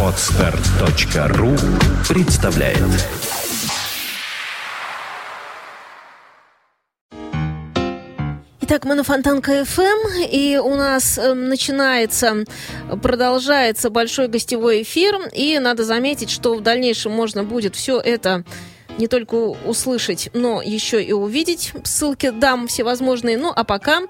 Отстар.ру представляет Итак, мы на Фонтанка ФМ, и у нас э, начинается, продолжается большой гостевой эфир, и надо заметить, что в дальнейшем можно будет все это не только услышать, но еще и увидеть. Ссылки дам всевозможные. Ну, а пока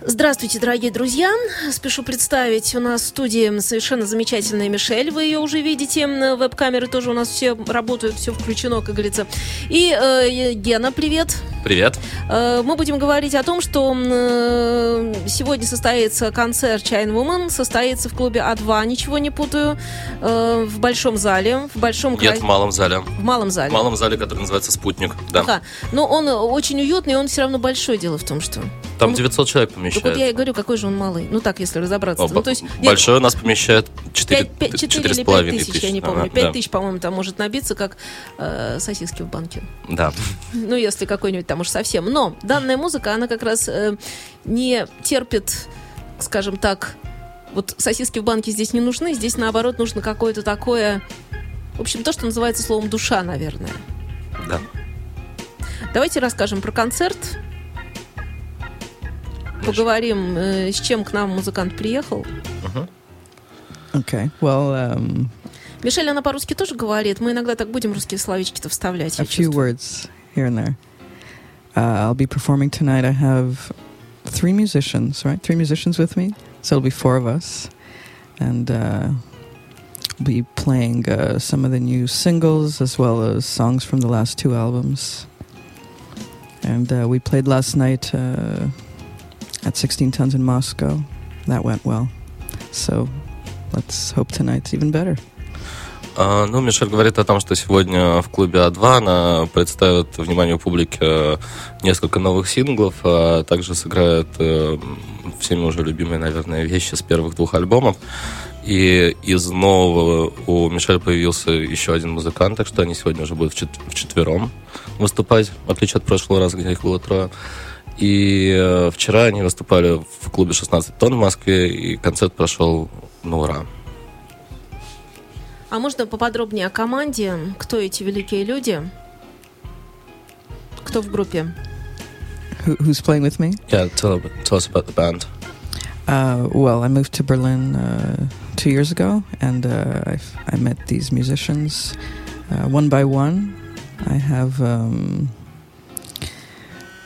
Здравствуйте, дорогие друзья. Спешу представить, у нас в студии совершенно замечательная Мишель. Вы ее уже видите. Веб-камеры тоже у нас все работают, все включено, как говорится. И э, Гена, привет. Привет. Э, мы будем говорить о том, что э, сегодня состоится концерт China Woman, состоится в клубе А2, ничего не путаю, э, в большом зале, в большом... Нет, в малом зале. В малом зале. В малом зале, который называется «Спутник», да. Ага. Но он очень уютный, он все равно большой, дело в том, что... Там 900 человек помещается помещает. Так вот я и говорю, какой же он малый. Ну так, если разобраться. О, ну, то есть, большой у нас помещает 4, 5, 4, 4 или 5 тысяч, тысяч, я не помню. Ага, 5 да. тысяч, по-моему, там может набиться, как э, сосиски в банке. Да. Ну, если какой-нибудь там уж совсем. Но данная музыка, она как раз э, не терпит, скажем так, вот сосиски в банке здесь не нужны, здесь, наоборот, нужно какое-то такое... В общем, то, что называется словом «душа», наверное. Да. Давайте расскажем про концерт поговорим, э, с чем к нам музыкант приехал. Uh-huh. Okay, well, um, Мишель, она по-русски тоже говорит. Мы иногда так будем русские словечки-то вставлять. A few words here and there. Uh, I'll be performing tonight. I have three musicians, right? Three musicians with me. So it'll be four of us. And uh, be playing uh, some of the new singles as well as songs from the last two albums. And uh, we played last night uh, at 16 tons in Moscow. That went well. So let's hope tonight's even better. Uh, ну, Мишель говорит о том, что сегодня в клубе А2 она представит вниманию публики э, несколько новых синглов, а также сыграет э, всеми уже любимые, наверное, вещи с первых двух альбомов. И из нового у Мишель появился еще один музыкант, так что они сегодня уже будут в четвером выступать, в отличие от прошлого раза, где их было трое. И э, вчера они выступали в клубе 16 тонн в Москве, и концерт прошел на ура. А можно поподробнее о команде? Кто эти великие люди? Кто в группе? Who, who's playing with me? Yeah, tell, tell us about the band. Uh, well, I moved to Berlin uh, two years ago, and uh, I, I met these musicians uh, one by one. I have um,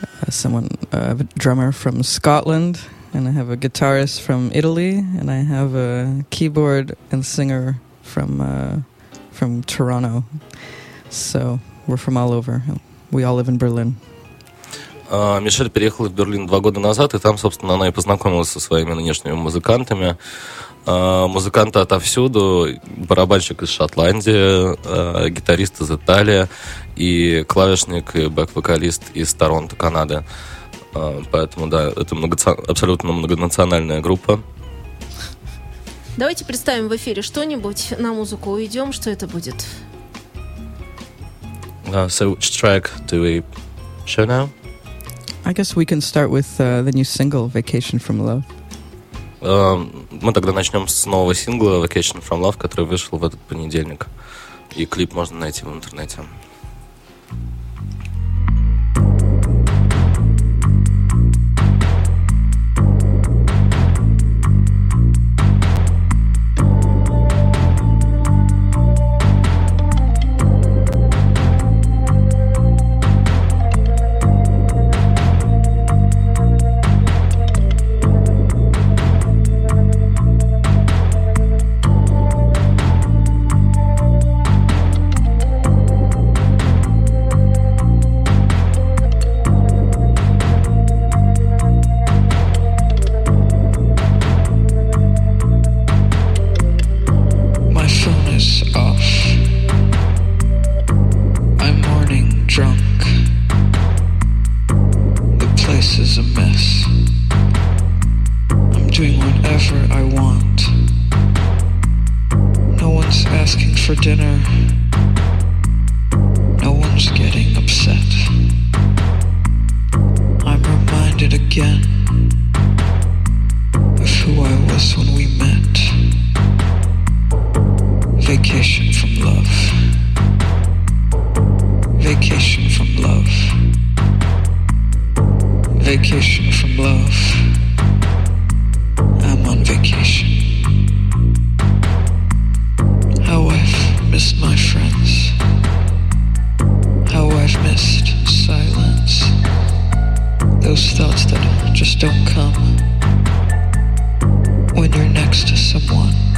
uh, someone, uh, a drummer from Scotland, and I have a guitarist from Italy, and I have a keyboard and singer from uh, from Toronto. So we're from all over. We all live in Berlin. Мишель переехала в Берлин два года назад, и там, собственно, она и познакомилась со своими нынешними музыкантами. Музыканты отовсюду, барабанщик из Шотландии, гитарист из Италии и клавишник и бэк-вокалист из Торонто, Канады. Поэтому, да, это много, абсолютно многонациональная группа. Давайте представим в эфире что-нибудь, на музыку уйдем, что это будет? Uh, so which track do we show now? I guess we can start with uh, the new single, Vacation from Love. Мы тогда начнем с нового сингла Vacation from Love, который вышел в этот понедельник. И клип можно найти в интернете. Don't come when you're next to someone.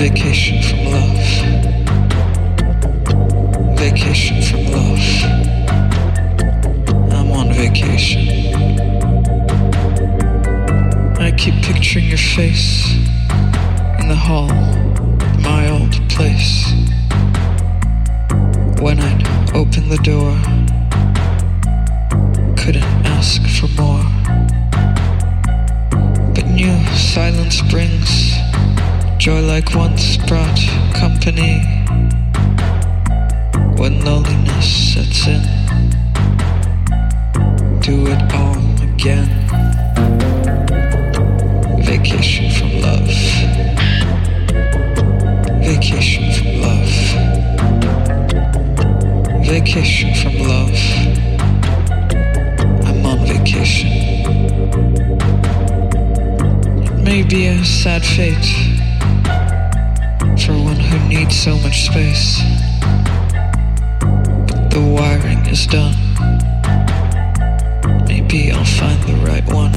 Vacation from love. Vacation from love. I'm on vacation. I keep picturing your face in the hall, my old place. When I'd open the door, couldn't ask for more. Silence brings joy like once brought company. When loneliness sets in, do it all again. Vacation from love. Vacation from love. Vacation from love. I'm on vacation. May be a sad fate for one who needs so much space. But the wiring is done. Maybe I'll find the right one.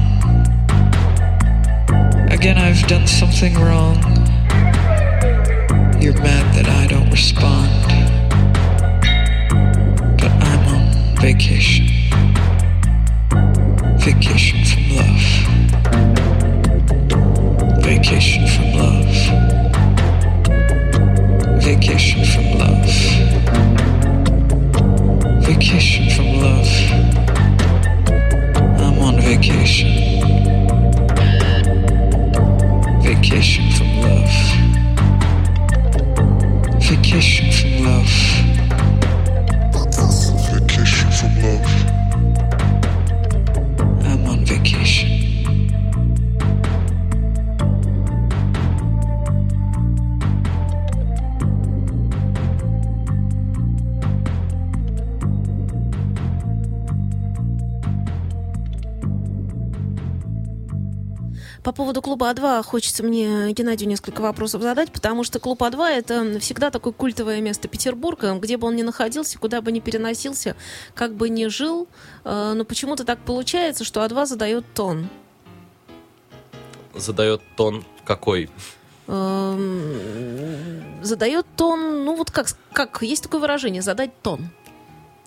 Again, I've done something wrong. You're mad А2 хочется мне Геннадию несколько вопросов задать, потому что клуб А2 это всегда такое культовое место Петербурга, где бы он ни находился, куда бы ни переносился, как бы ни жил, э, но почему-то так получается, что А2 задает тон. Задает тон какой? Эм, Задает тон, ну вот как, как есть такое выражение, задать тон.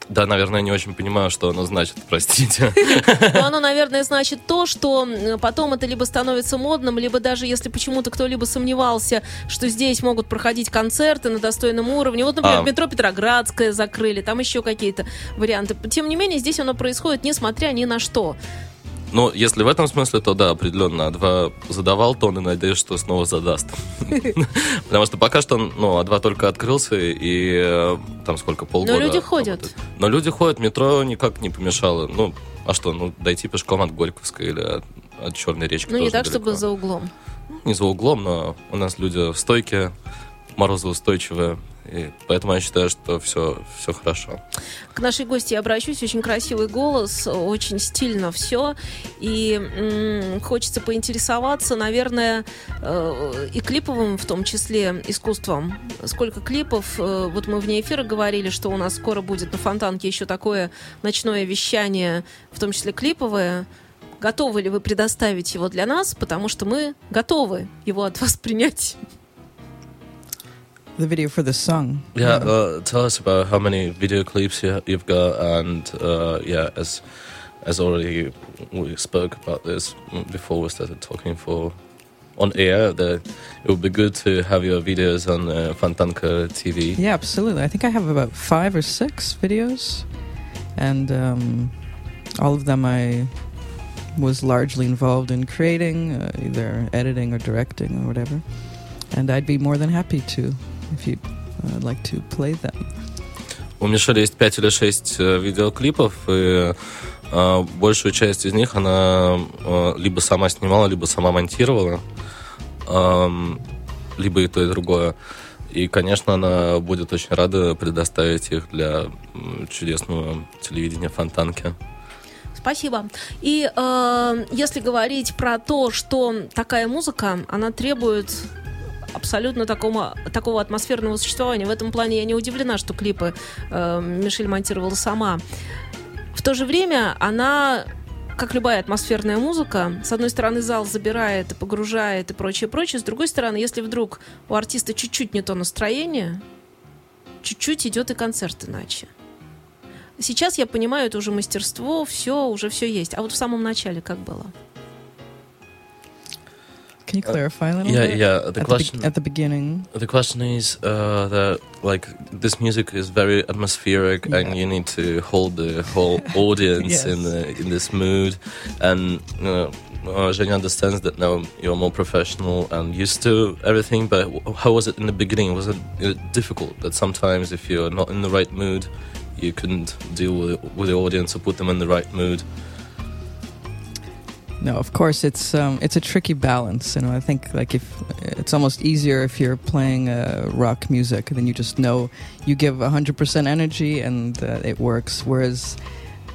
Да, наверное, не очень понимаю, что оно значит, простите. Но оно, наверное, значит то, что потом это либо становится модным, либо даже если почему-то кто-либо сомневался, что здесь могут проходить концерты на достойном уровне. Вот, например, А. метро Петроградское закрыли, там еще какие-то варианты. Тем не менее, здесь оно происходит несмотря ни на что. Ну, если в этом смысле, то да, определенно. А2 задавал тон и надеюсь, что снова задаст. Потому что пока что, ну, А2 только открылся, и э, там сколько, полгода. люди ходят. Но люди ходят, метро никак не помешало. Ну, а что, ну, дойти пешком от Горьковской или от, от Черной речки Ну, не так, чтобы за углом. Не за углом, но у нас люди стойкие, морозоустойчивые, и поэтому я считаю, что все, все хорошо. К нашей гости я обращусь. Очень красивый голос, очень стильно все. И м, хочется поинтересоваться, наверное, э, и клиповым, в том числе, искусством. Сколько клипов? Э, вот мы вне эфира говорили, что у нас скоро будет на Фонтанке еще такое ночное вещание, в том числе клиповое. Готовы ли вы предоставить его для нас? Потому что мы готовы его от вас принять. The video for the song. Yeah, uh, tell us about how many video clips you, you've got, and uh, yeah, as as already we spoke about this before we started talking for on air, that it would be good to have your videos on uh, Fantanka TV. Yeah, absolutely. I think I have about five or six videos, and um, all of them I was largely involved in creating, uh, either editing or directing or whatever. And I'd be more than happy to if you'd uh, like to play them. У Мишеля есть пять или шесть э, видеоклипов, и э, большую часть из них она э, либо сама снимала, либо сама монтировала, э, либо и то, и другое. И, конечно, она будет очень рада предоставить их для чудесного телевидения Фонтанки. Спасибо. И э, если говорить про то, что такая музыка, она требует абсолютно такого, такого атмосферного существования. В этом плане я не удивлена, что клипы э, Мишель монтировала сама. В то же время она как любая атмосферная музыка, с одной стороны, зал забирает и погружает и прочее, прочее. С другой стороны, если вдруг у артиста чуть-чуть не то настроение, чуть-чуть идет и концерт иначе. Сейчас я понимаю, это уже мастерство, все, уже все есть. А вот в самом начале как было? Can you clarify a little yeah, bit? yeah. The at, the question be- at the beginning. The question is uh, that like this music is very atmospheric, Yeah. and you need to hold the whole audience in the, in this mood. And you know, uh, Zhenya understands that now you're more professional and used to everything. But how was it in the beginning? Was it uh, difficult that sometimes if you're not in the right mood, you couldn't deal with, with the audience or put them in the right mood? No, of course it's um, it's a tricky balance. You know, I think like if it's almost easier if you're playing uh, rock music, then you just know you give hundred percent energy and uh, it works. Whereas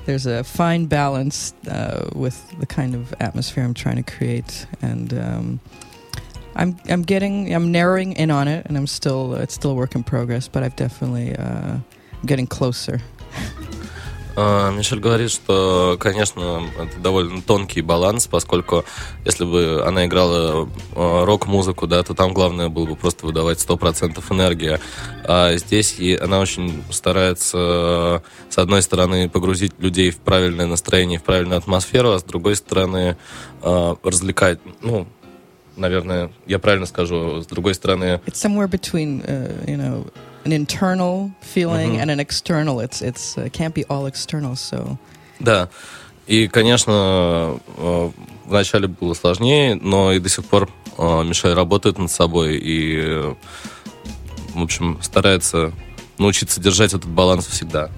there's a fine balance uh, with the kind of atmosphere I'm trying to create, and um, I'm I'm getting I'm narrowing in on it, and I'm still it's still a work in progress, but I've definitely uh, getting closer. А, Мишель говорит, что, конечно, это довольно тонкий баланс, поскольку если бы она играла э, рок-музыку, да, то там главное было бы просто выдавать 100% энергии. А здесь и она очень старается, с одной стороны, погрузить людей в правильное настроение, в правильную атмосферу, а с другой стороны, э, развлекать, ну, наверное, я правильно скажу, с другой стороны, It's somewhere between, uh, you know, an internal feeling Mhm. and an external. It's it's uh, can't be all external. So Да. И, конечно, э, вначале было сложнее, но и до сих пор э, Мишель работает над собой и, э, в общем, старается научиться держать этот баланс всегда.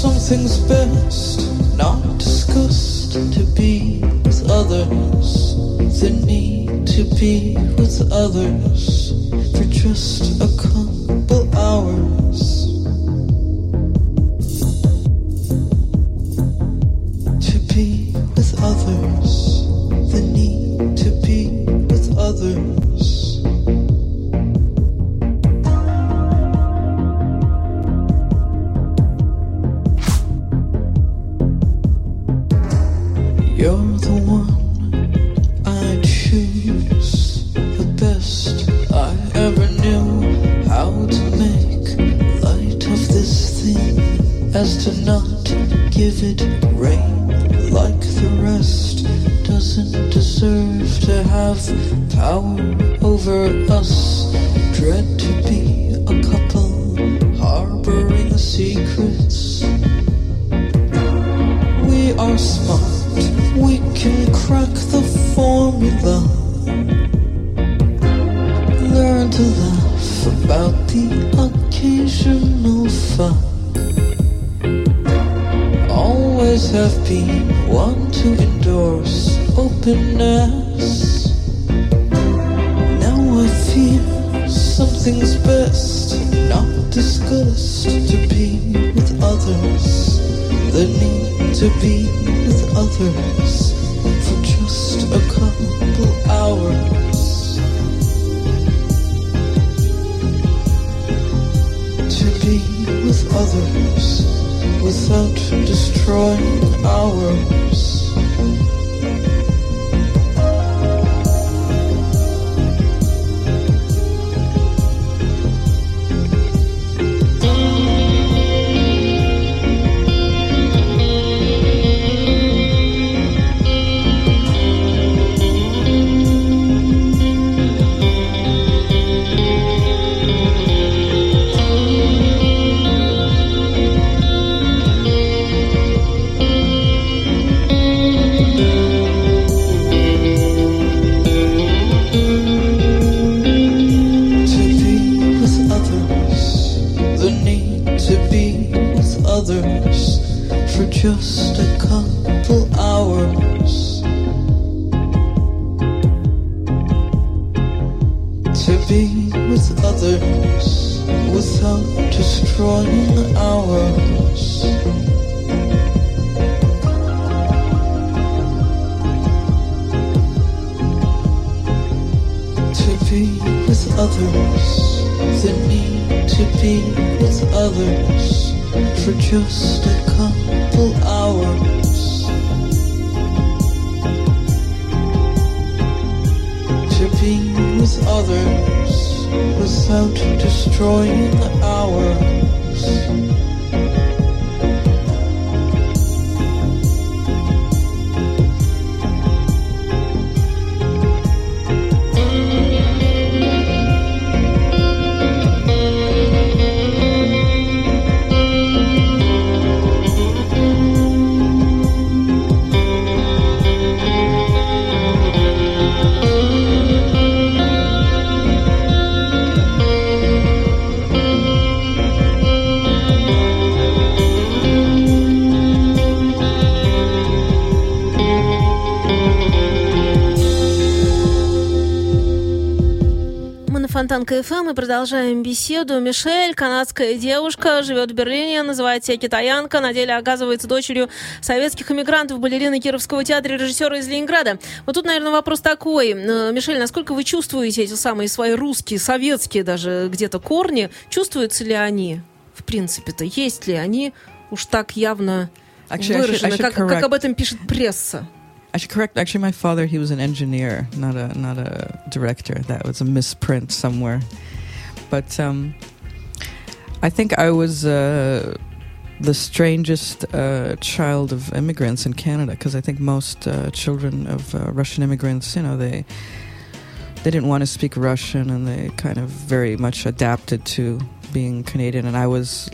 Something's best not discussed to be with others. The need to be with others for just a couple hours. To be with others, openness. Now I feel something's best, not discussed to be with others. The need to be with others for just a couple hours. To be with others without destroying ours. To be with others without destroying ours. to be with others, the need to be with others for just a couple others without destroying the ours. Фонтанка ФМ и продолжаем беседу. Мишель, канадская девушка, живет в Берлине, называет себя китаянка, на деле оказывается дочерью советских иммигрантов, балерины Кировского театра, режиссера из Ленинграда. Вот тут, наверное, вопрос такой. Э, Мишель, насколько вы чувствуете эти самые свои русские, советские даже где-то корни? Чувствуются ли они, в принципе-то? Есть ли они уж так явно Actually, I should- I выражены, should как, как об этом пишет пресса? I should correct. Actually, my father, he was an engineer, not a not a director. That was a misprint somewhere. But um, I think I was uh, the strangest uh, child of immigrants in Canada because I think most uh, children of uh, Russian immigrants, you know, they they didn't want to speak Russian and they kind of very much adapted to being Canadian. And I was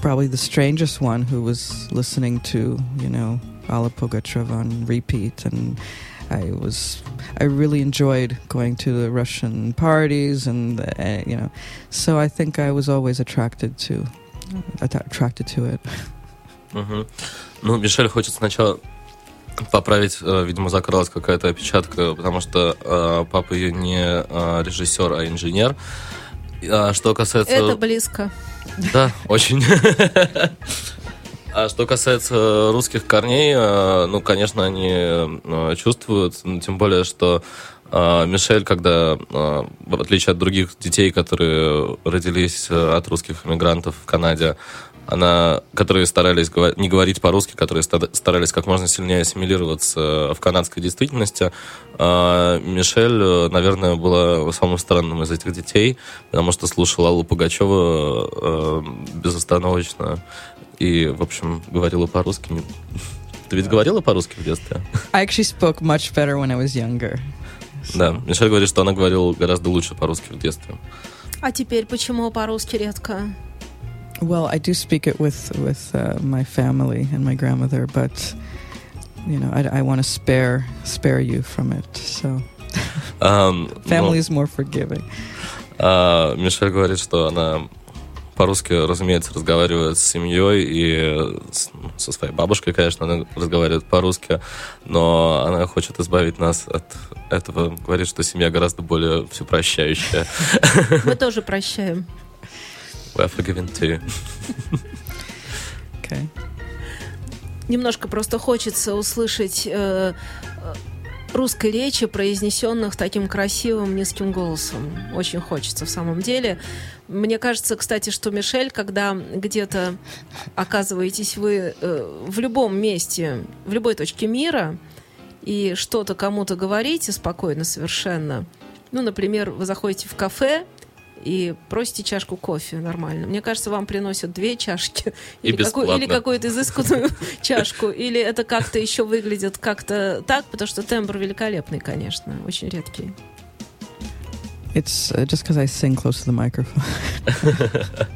probably the strangest one who was listening to, you know, Alla Pugachev on repeat. And I was, I really enjoyed going to the Russian parties and, uh, you know, so I think I was always attracted to, att- attracted to it. Мгм. Ну, Мишель хочет сначала поправить, э, видимо, закралась какая-то опечатка, потому что э, папа ее не э, режиссер, а инженер. А что касается... Это близко. Да, очень. А что касается русских корней, э, ну, конечно, они э, чувствуют, ну, тем более, что э, Мишель, когда, э, в отличие от других детей, которые родились э, от русских иммигрантов в Канаде, она, которые старались не говорить по-русски, которые ста- старались как можно сильнее ассимилироваться в канадской действительности, э, Мишель, э, наверное, была самым странным из этих детей, потому что слушала Аллу Пугачеву э, безостановочно и, в общем, говорила по-русски. Ты ведь говорила по-русски в детстве? I actually spoke much better when I was younger. Да, Мишель говорит, что она говорила гораздо лучше по-русски в детстве. А теперь почему по-русски редко? Well, I do speak it with with uh, my family and my grandmother, but you know, I, I want to spare spare you from it. So Ам, family ну, is more forgiving. а, Мишель говорит, что она по-русски, разумеется, разговаривает с семьей и с- со своей бабушкой, конечно, она разговаривает по-русски, но она хочет избавить нас от этого. Говорит, что семья гораздо более всепрощающая. Мы тоже прощаем. We are forgiven too. Okay. Немножко просто хочется услышать э, э, русской речи, произнесенных таким красивым низким голосом. Очень хочется в самом деле. Мне кажется, кстати, что Мишель, когда где-то оказываетесь вы э, в любом месте, в любой точке мира, и что-то кому-то говорите спокойно совершенно, ну, например, вы заходите в кафе, и просите чашку кофе нормально. Мне кажется, вам приносят две чашки. И или, какую- или какую-то изысканную чашку. Или это как-то еще выглядит как-то так, потому что тембр великолепный, конечно. Очень редкий. It's uh, just because I sing close to the microphone.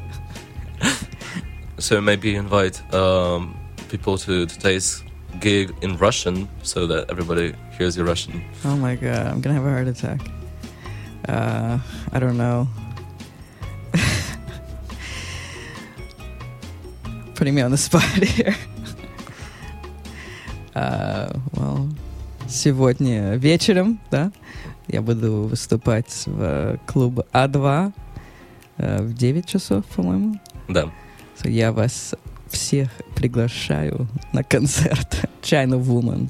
So maybe invite um, people to today's gig in Russian so that everybody hears your Russian. Oh my god, I'm gonna have a heart attack. Uh, I don't know. Putting me on the spot here. Uh, well, сегодня вечером, да, я буду выступать в клубе А2 э, в 9 часов, по-моему. Да. So, я вас всех приглашаю на концерт China Woman.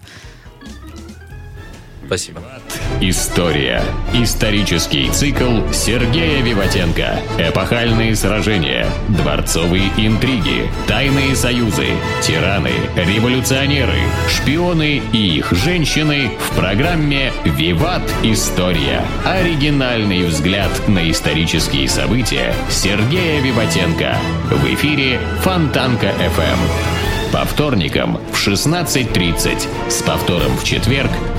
Спасибо. История. Исторический цикл Сергея Виватенко. Эпохальные сражения, дворцовые интриги, тайные союзы, тираны, революционеры, шпионы и их женщины в программе «Виват. История». Оригинальный взгляд на исторические события Сергея Виватенко. В эфире Фонтанка FM. По вторникам в 16.30. С повтором в четверг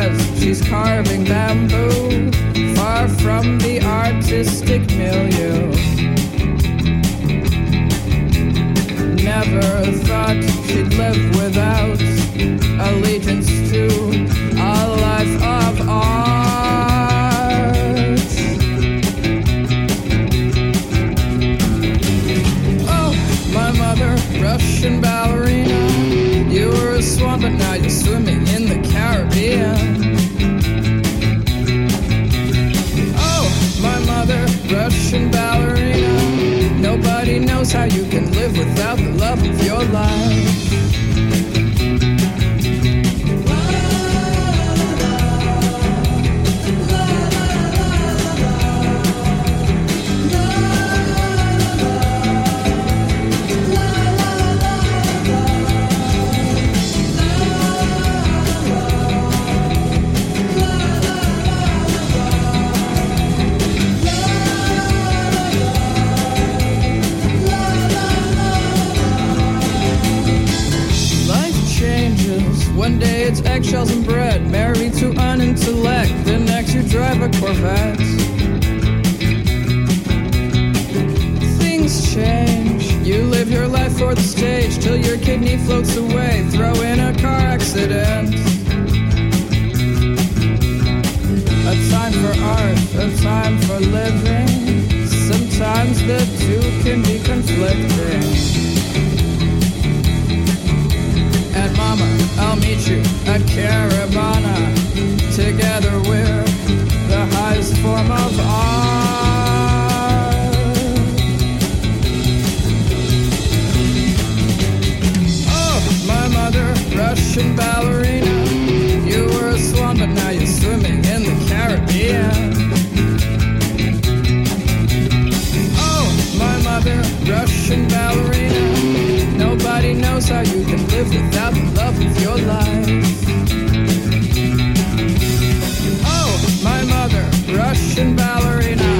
because she's carving bamboo far from the artistic milieu. Never thought she'd live without allegiance to a life of art. Oh, my mother, Russian ballerina. You were a swan, but now you're swimming in the Caribbean. How you can live without the love of your life. Eggshells and bread, married to an intellect. The next you drive a Corvette. Things change. You live your life for the stage till your kidney floats away. Throw in a car accident. A time for art, a time for living. Sometimes the two can be conflicting. I'll meet you at Caravana. Together we're the highest form of art. Oh, my mother, Russian ballerina. You were a swan, but now you're swimming in the Caribbean. Oh, my mother, Russian ballerina. How you can live without the love of your life. Oh, my mother, Russian ballerina.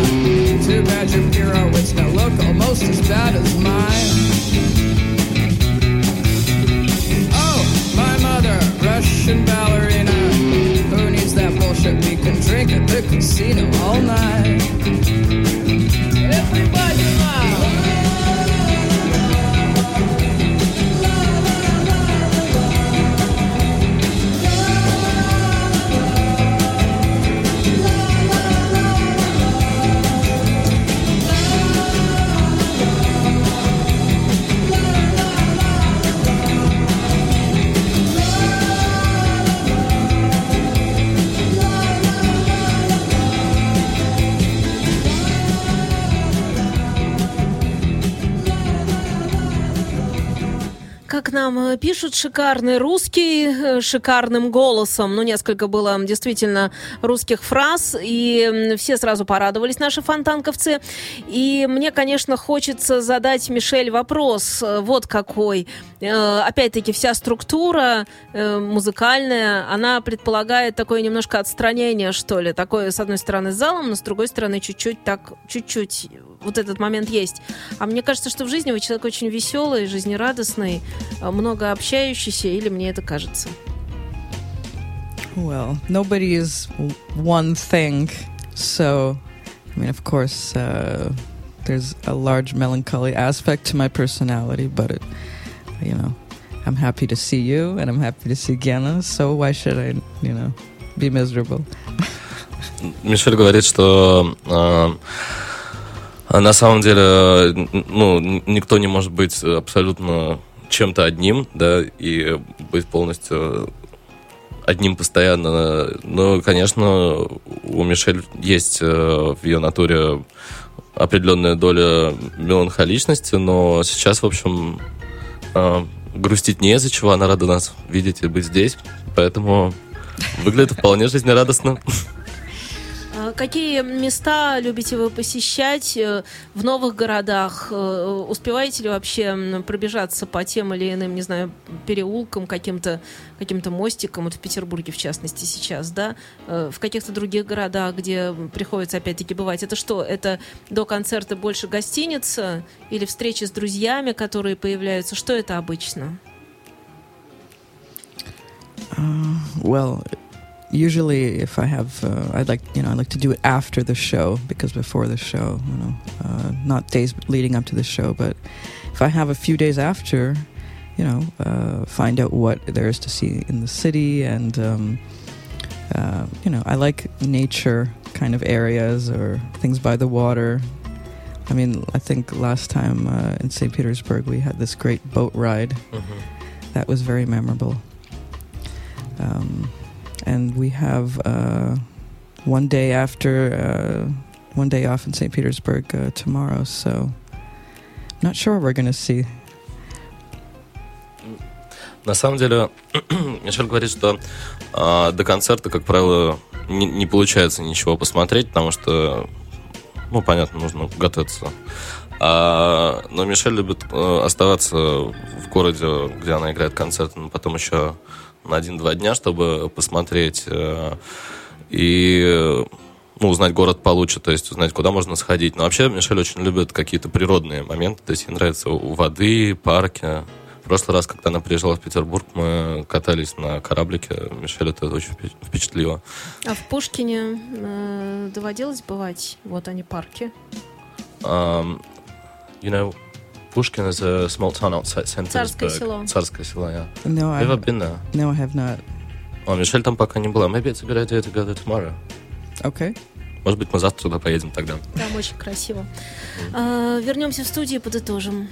Too bad your pirouettes now look almost as bad as mine. Oh, my mother, Russian ballerina. Who needs that bullshit? We can drink at the casino all night. Everybody пишут, шикарный русский, э, шикарным голосом. Ну, несколько было действительно русских фраз, и все сразу порадовались, наши фонтанковцы. И мне, конечно, хочется задать Мишель вопрос, э, вот какой. Э, Опять-таки, вся структура музыкальная, она предполагает такое немножко отстранение, что ли. Такое, с одной стороны, с залом, но с другой стороны, чуть-чуть так, чуть-чуть вот этот момент есть. А мне кажется, что в жизни вы человек очень веселый, жизнерадостный, много общающийся, или мне это кажется? Well, nobody is one thing. So, I mean, of course, uh, there's a large melancholy aspect to my personality, but it, you know, I'm happy to see you and I'm happy to see Gianna. So why should I, you know, be miserable? Мишель говорит, что э, на самом деле, э, ну, никто не может быть абсолютно чем-то одним, да, и быть полностью одним постоянно. Но, конечно, у Мишель есть э, в ее натуре определенная доля меланхоличности, но сейчас, в общем, э, грустить не из-за чего, она рада нас видеть и быть здесь, поэтому выглядит вполне жизнерадостно. Какие места любите вы посещать э, в новых городах? Э, Успеваете ли вообще пробежаться по тем или иным, не знаю, переулкам, каким-то каким-то мостикам, вот в Петербурге в частности сейчас, да? Э, В каких-то других городах, где приходится опять-таки бывать. Это что? Это до концерта больше гостиница или встречи с друзьями, которые появляются? Что это обычно? Well, usually if I have, uh, I'd like, you know, I like to do it after the show because before the show, you know, uh, not days leading up to the show, but if I have a few days after, you know, uh, find out what there is to see in the city and, um, uh, you know, I like nature kind of areas or things by the water. I mean, I think last time uh, in St. Petersburg we had this great boat ride that was very memorable. Um, and we have uh, one day after, uh, one day off in St. Petersburg uh, tomorrow. So, not sure what we're to see. На самом деле, Мишель говорит, что э, до концерта, как правило, не, не получается ничего посмотреть, потому что, ну, понятно, нужно готовиться. А, но Мишель любит э, оставаться в городе, где она играет концерты, но потом еще на один-два дня, чтобы посмотреть э, и ну, узнать город получше, то есть узнать, куда можно сходить. Но вообще Мишель очень любит какие-то природные моменты, то есть ей нравится у воды, парки. В прошлый раз, когда она приезжала в Петербург, мы катались на кораблике. Мишель это очень впе- впечатлило. А в Пушкине э, доводилось бывать? Вот они, парки. Um, you know, Pushkin is a small town outside St. Царское Petersburg. село. Царское село, yeah. No, Have you ever I, been there? no, I have not. О, Мишель там пока не была. Maybe it's a good idea to go there tomorrow. Okay. Может быть, мы завтра туда поедем тогда. Там очень красиво. А, вернемся в студию и подытожим.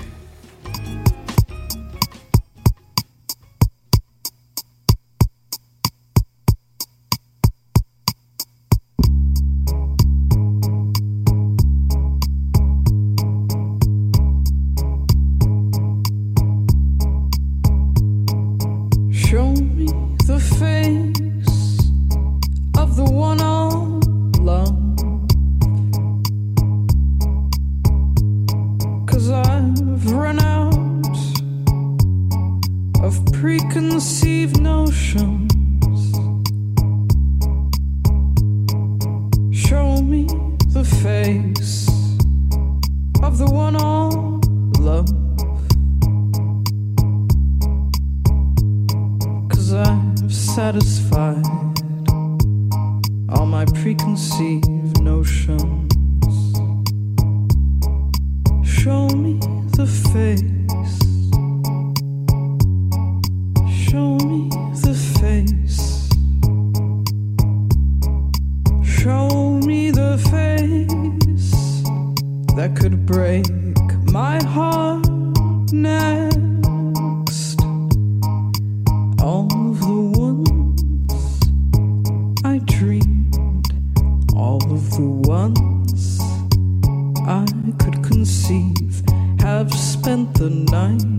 tonight.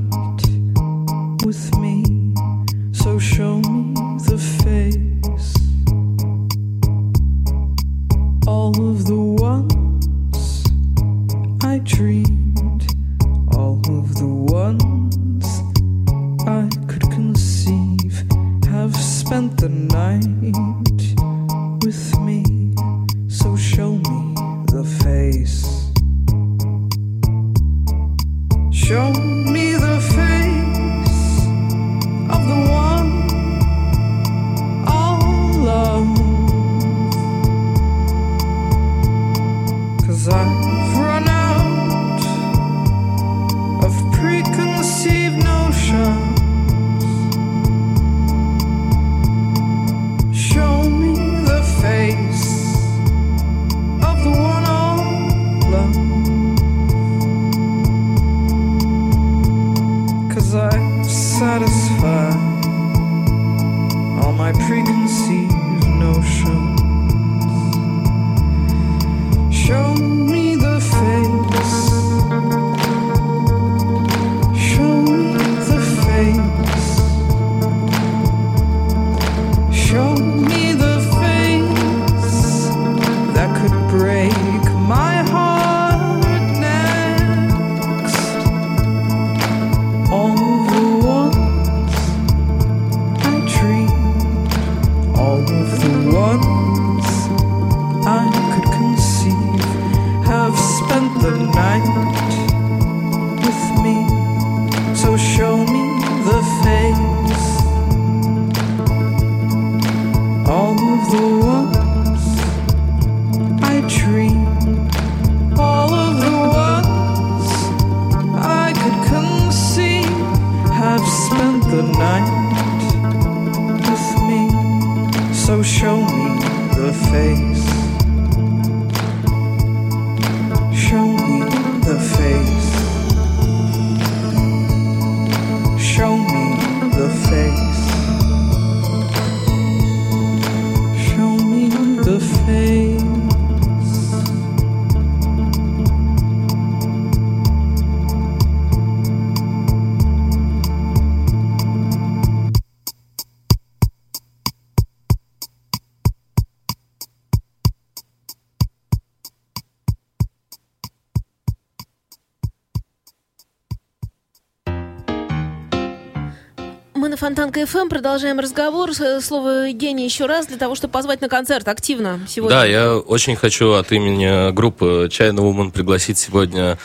Фонтан КФМ. Продолжаем разговор. С- Слово Евгений еще раз для того, чтобы позвать на концерт активно сегодня. Да, я очень хочу от имени группы China Woman пригласить сегодня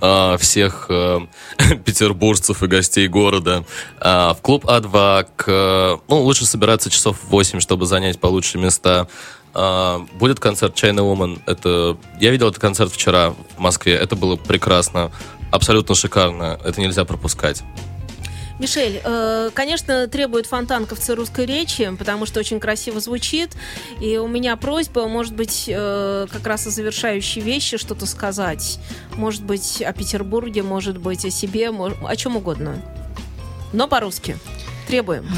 а, всех а, петербуржцев и гостей города а, в клуб А2. К, ну, лучше собираться часов в 8, чтобы занять получше места. А, будет концерт China Woman. Это, я видел этот концерт вчера в Москве. Это было прекрасно. Абсолютно шикарно. Это нельзя пропускать. Мишель, э, конечно, требует фонтанковцы русской речи, потому что очень красиво звучит. И у меня просьба, может быть, э, как раз о завершающей вещи что-то сказать. Может быть, о Петербурге, может быть, о себе, о чем угодно. Но по-русски. Требуем.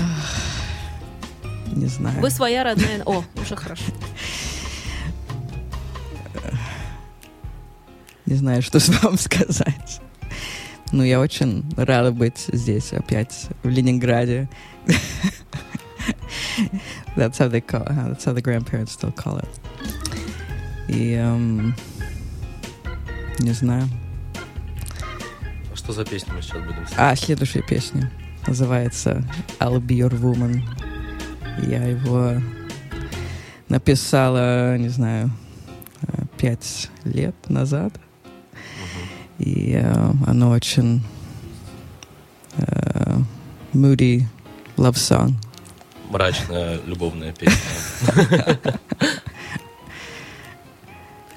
Не знаю. Вы своя родная... О, уже хорошо. Не знаю, что с вам сказать. Ну, я очень рада быть здесь опять, в Ленинграде. That's how they call uh, That's how the grandparents still call it. И эм, не знаю. Что за песню мы сейчас будем слушать? А, следующая песня называется I'll Be Your Woman. Я его написала, не знаю, э, пять лет назад. И э, оно очень э, moody love song. Мрачная любовная песня.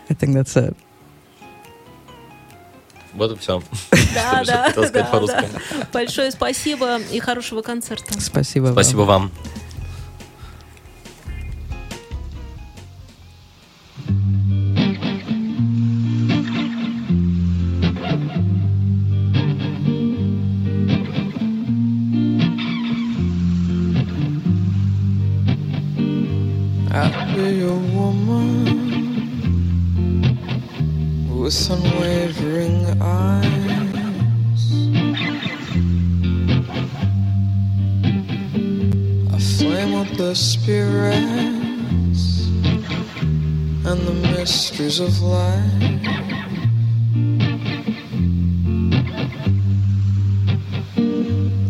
I think that's it. Вот и все. Да, да, да, да. Большое спасибо и хорошего концерта. Спасибо вам. Спасибо вам. I'll be a woman with unwavering eyes, aflame with the spirits and the mysteries of life.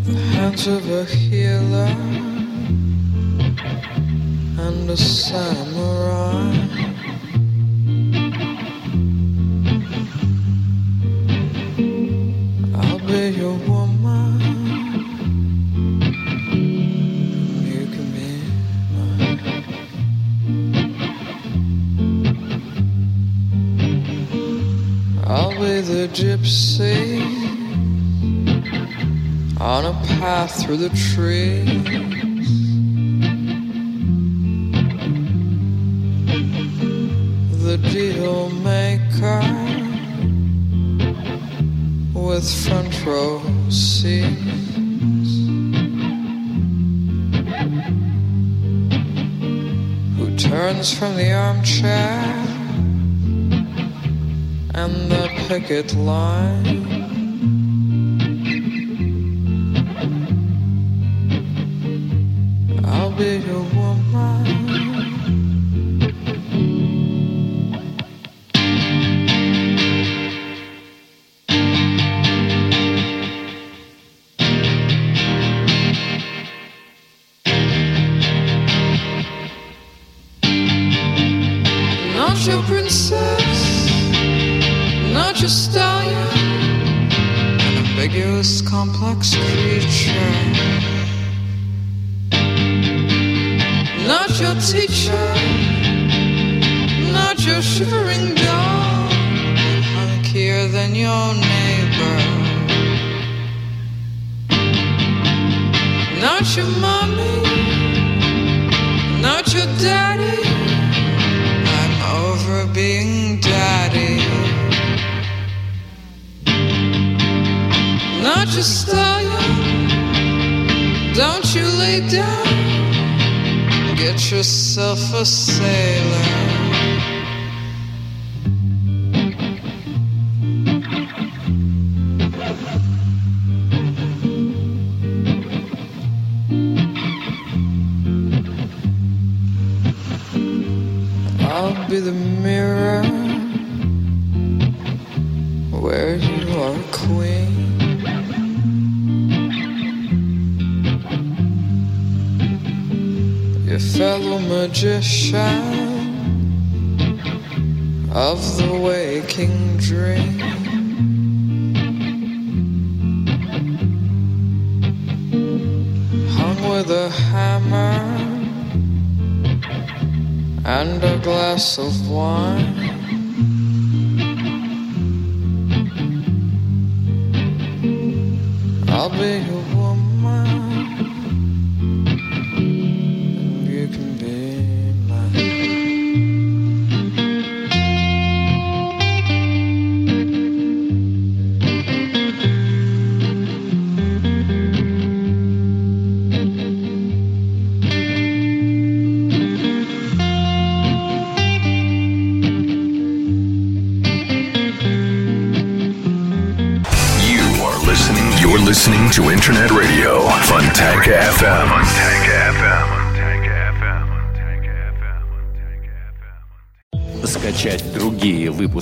The hands of a healer and a samurai. I'll be your woman. You can be mine. I'll be the gypsy on a path through the trees. From the armchair and the picket line? Where you are a queen. your fellow magician of the waking dream. Hung with a hammer and a glass of wine. way away.